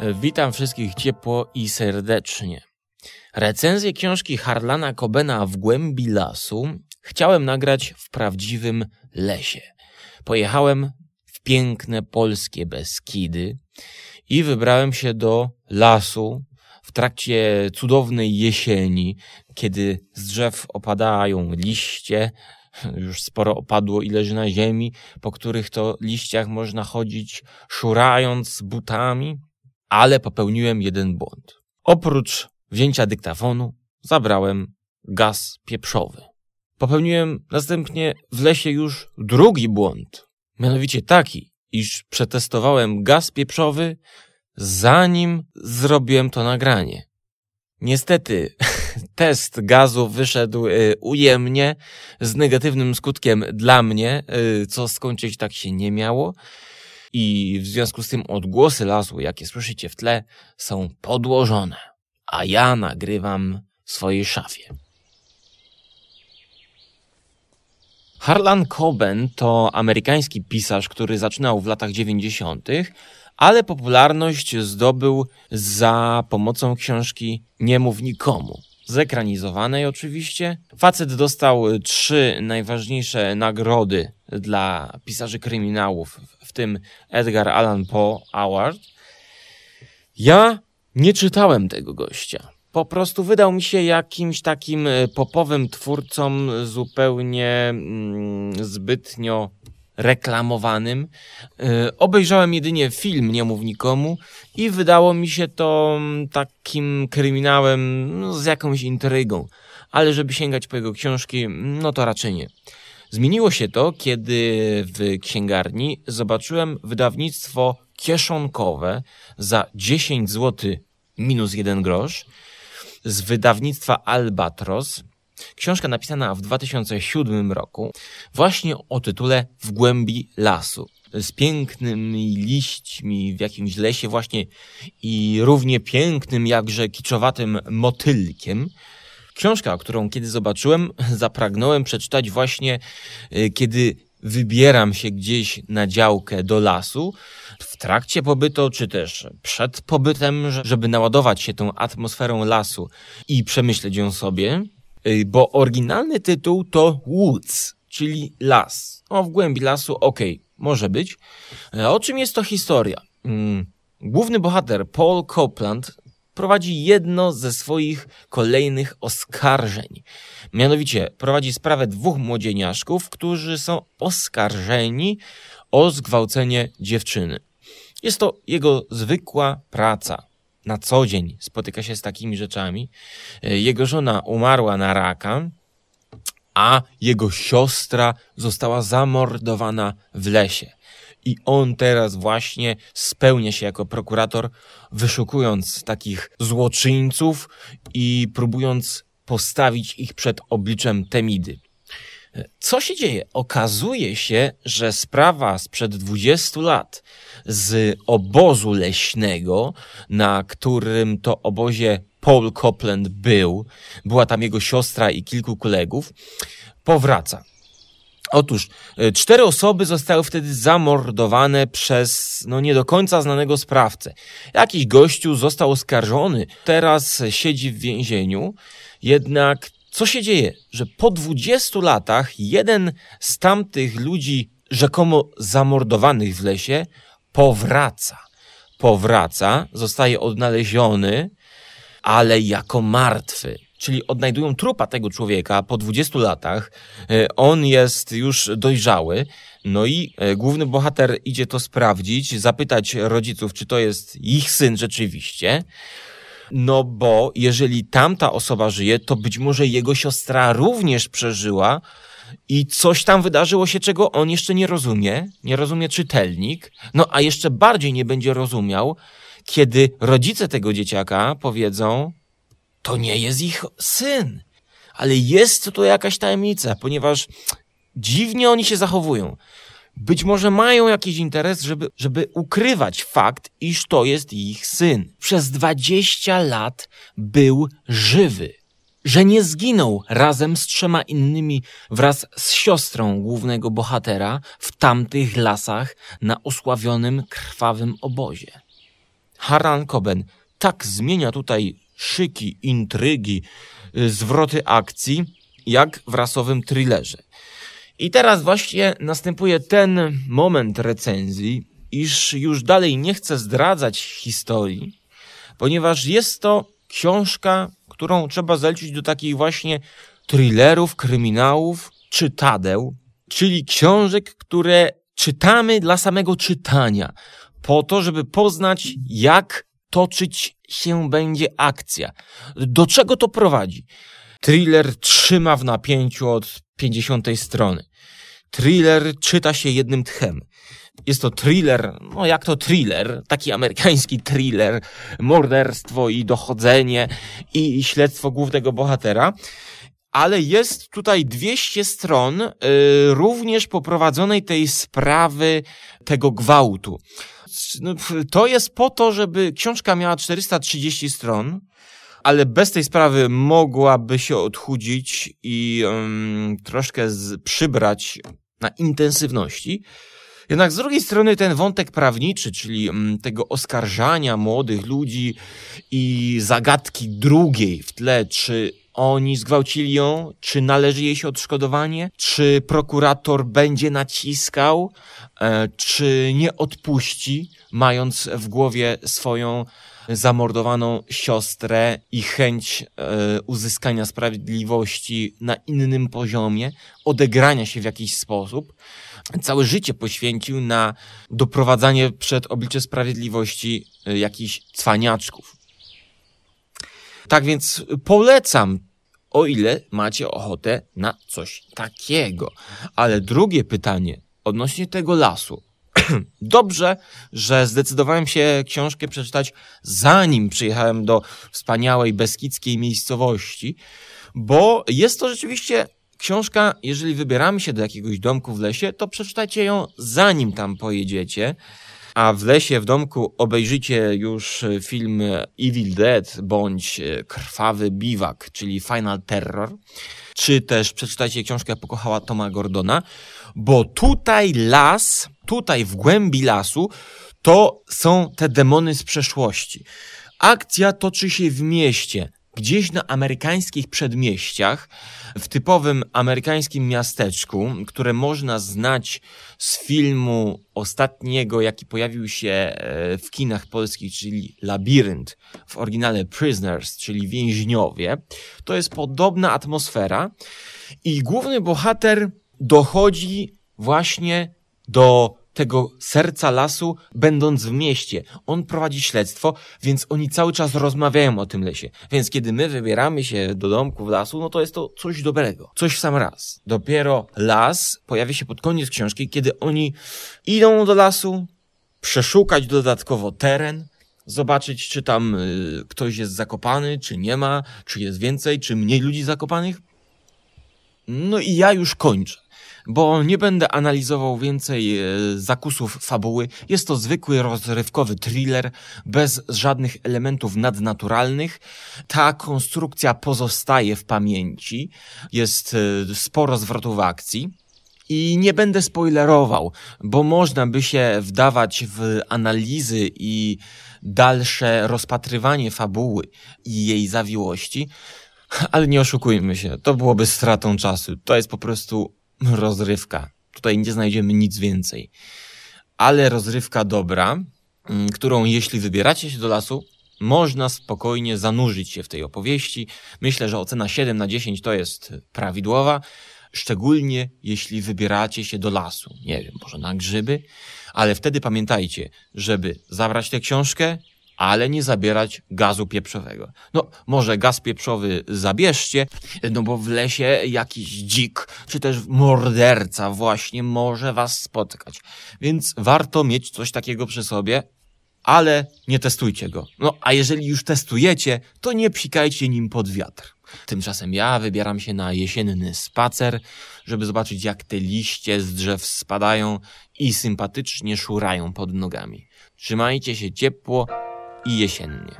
Witam wszystkich ciepło i serdecznie. Recenzję książki Harlana Cobena w głębi lasu chciałem nagrać w prawdziwym lesie. Pojechałem w piękne polskie Beskidy i wybrałem się do lasu w trakcie cudownej jesieni, kiedy z drzew opadają liście, już sporo opadło i leży na ziemi, po których to liściach można chodzić szurając butami, ale popełniłem jeden błąd. Oprócz wzięcia dyktafonu zabrałem gaz pieprzowy. Popełniłem następnie w lesie już drugi błąd. Mianowicie taki, iż przetestowałem gaz pieprzowy, zanim zrobiłem to nagranie. Niestety, test gazu wyszedł y, ujemnie, z negatywnym skutkiem dla mnie, y, co skończyć tak się nie miało. I w związku z tym odgłosy lasu, jakie słyszycie w tle, są podłożone, a ja nagrywam w swojej szafie. Harlan Coben to amerykański pisarz, który zaczynał w latach 90., ale popularność zdobył za pomocą książki Nie mów nikomu. Zekranizowanej oczywiście. Facet dostał trzy najważniejsze nagrody dla pisarzy kryminałów, w tym Edgar Allan Poe Award. Ja nie czytałem tego gościa. Po prostu wydał mi się jakimś takim popowym twórcą zupełnie mm, zbytnio reklamowanym. Y, obejrzałem jedynie film Nie mów nikomu i wydało mi się to mm, takim kryminałem no, z jakąś intrygą. Ale żeby sięgać po jego książki, no to raczej nie. Zmieniło się to, kiedy w księgarni zobaczyłem wydawnictwo kieszonkowe za 10 zł minus 1 grosz z wydawnictwa Albatros Książka napisana w 2007 roku, właśnie o tytule W głębi lasu. Z pięknymi liśćmi w jakimś lesie właśnie i równie pięknym, jakże kiczowatym motylkiem. Książka, którą kiedy zobaczyłem, zapragnąłem przeczytać właśnie y, kiedy wybieram się gdzieś na działkę do lasu, w trakcie pobytu, czy też przed pobytem, żeby naładować się tą atmosferą lasu i przemyśleć ją sobie. Y, bo oryginalny tytuł to Woods, czyli las. O, w głębi lasu, okej, okay, może być. E, o czym jest to historia? Mm, główny bohater Paul Copeland prowadzi jedno ze swoich kolejnych oskarżeń. Mianowicie prowadzi sprawę dwóch młodzieniaszków, którzy są oskarżeni o zgwałcenie dziewczyny. Jest to jego zwykła praca na co dzień spotyka się z takimi rzeczami. E, jego żona umarła na raka, a jego siostra została zamordowana w lesie. I on teraz właśnie spełnia się jako prokurator, wyszukując takich złoczyńców i próbując postawić ich przed obliczem Temidy. Co się dzieje? Okazuje się, że sprawa sprzed 20 lat z obozu leśnego, na którym to obozie Paul Copland był, była tam jego siostra i kilku kolegów, powraca. Otóż e, cztery osoby zostały wtedy zamordowane przez no nie do końca znanego sprawcę. Jakiś gościu został oskarżony, teraz siedzi w więzieniu, jednak co się dzieje? Że po 20 latach jeden z tamtych ludzi rzekomo zamordowanych w lesie powraca. Powraca, zostaje odnaleziony, ale jako martwy. Czyli odnajdują trupa tego człowieka po 20 latach. E, on jest już dojrzały. No i e, główny bohater idzie to sprawdzić, zapytać rodziców, czy to jest ich syn rzeczywiście. No bo jeżeli tamta osoba żyje, to być może jego siostra również przeżyła i coś tam wydarzyło się, czego on jeszcze nie rozumie, nie rozumie czytelnik, no a jeszcze bardziej nie będzie rozumiał, kiedy rodzice tego dzieciaka powiedzą, to nie jest ich syn, ale jest to jakaś tajemnica, ponieważ dziwnie oni się zachowują. Być może mają jakiś interes, żeby, żeby ukrywać fakt, iż to jest ich syn. Przez 20 lat był żywy. Że nie zginął razem z trzema innymi wraz z siostrą głównego bohatera w tamtych lasach na osławionym krwawym obozie. Harlan Coben tak zmienia tutaj szyki, intrygi, y, zwroty akcji, jak w rasowym thrillerze. I teraz właśnie następuje ten moment recenzji, iż już dalej nie chcę zdradzać historii, ponieważ jest to książka, którą trzeba zaliczyć do takich właśnie thrillerów, kryminałów, czytadeł, czyli książek, które czytamy dla samego czytania, po to, żeby poznać, jak toczyć się będzie akcja. Do czego to prowadzi? Thriller trzyma w napięciu od 50 strony. Thriller czyta się jednym tchem. Jest to thriller, no jak to thriller, taki amerykański thriller, morderstwo i dochodzenie i śledztwo głównego bohatera. Ale jest tutaj 200 stron y, również poprowadzonej tej sprawy tego gwałtu. No, to jest po to, żeby książka miała 430 stron, ale bez tej sprawy mogłaby się odchudzić i um, troszkę z, przybrać na intensywności. Jednak z drugiej strony ten wątek prawniczy, czyli tego oskarżania młodych ludzi i zagadki drugiej w tle, czy oni zgwałcili ją, czy należy jej się odszkodowanie, czy prokurator będzie naciskał, e, czy nie odpuści, mając w głowie swoją zamordowaną siostrę i chęć e, uzyskania sprawiedliwości na innym poziomie, odegrania się w jakiś sposób. Całe życie poświęcił na doprowadzanie przed oblicze sprawiedliwości e, jakichś cwaniaczków. Tak więc polecam, o ile macie ochotę na coś takiego. Ale drugie pytanie odnośnie tego lasu. Dobrze, że zdecydowałem się książkę przeczytać zanim przyjechałem do wspaniałej beskidzkiej miejscowości, bo jest to rzeczywiście książka, jeżeli wybieramy się do jakiegoś domku w lesie, to przeczytajcie ją zanim tam pojedziecie. A w lesie, w domku obejrzycie już film Evil Dead bądź Krwawy Biwak, czyli Final Terror. Czy też przeczytajcie książkę Pokochała Toma Gordona, bo tutaj las, tutaj w głębi lasu, to są te demony z przeszłości. Akcja toczy się w mieście, gdzieś na amerykańskich przedmieściach, w typowym amerykańskim miasteczku, które można znać z filmu ostatniego, jaki pojawił się e, w kinach polskich, czyli Labirynt, w oryginale Prisoners, czyli więźniowie. To jest podobna atmosfera i główny bohater dochodzi właśnie do tego serca lasu, będąc w mieście. On prowadzi śledztwo, więc oni cały czas rozmawiają o tym lesie. Więc kiedy my wybieramy się do domku w lasu, no to jest to coś dobrego. Coś w sam raz. Dopiero las pojawia się pod koniec książki, kiedy oni idą do lasu, przeszukać dodatkowo teren, zobaczyć, czy tam y, ktoś jest zakopany, czy nie ma, czy jest więcej, czy mniej ludzi zakopanych. No i ja już kończę bo nie będę analizował więcej e, zakusów fabuły. Jest to zwykły rozrywkowy thriller bez żadnych elementów nadnaturalnych. Ta konstrukcja pozostaje w pamięci. Jest e, sporo zwrotów akcji. I nie będę spoilerował, bo można by się wdawać w analizy i dalsze rozpatrywanie fabuły i jej zawiłości, ale nie oszukujmy się, to byłoby stratą czasu. To jest po prostu rozrywka. Tutaj nie znajdziemy nic więcej. Ale rozrywka dobra, mm, którą jeśli wybieracie się do lasu, można spokojnie zanurzyć się w tej opowieści. Myślę, że ocena 7 na 10 to jest prawidłowa, szczególnie jeśli wybieracie się do lasu. Nie wiem, może na grzyby, ale wtedy pamiętajcie, żeby zabrać tę książkę, ale nie zabierać gazu pieprzowego. No, może gaz pieprzowy zabierzcie, no bo w lesie jakiś dzik, czy też morderca właśnie może was spotkać. Więc warto mieć coś takiego przy sobie, ale nie testujcie go. No, a jeżeli już testujecie, to nie psikajcie nim pod wiatr. Tymczasem ja wybieram się na jesienny spacer, żeby zobaczyć jak te liście z drzew spadają i sympatycznie szurają pod nogami. Trzymajcie się ciepło, i jesiennie.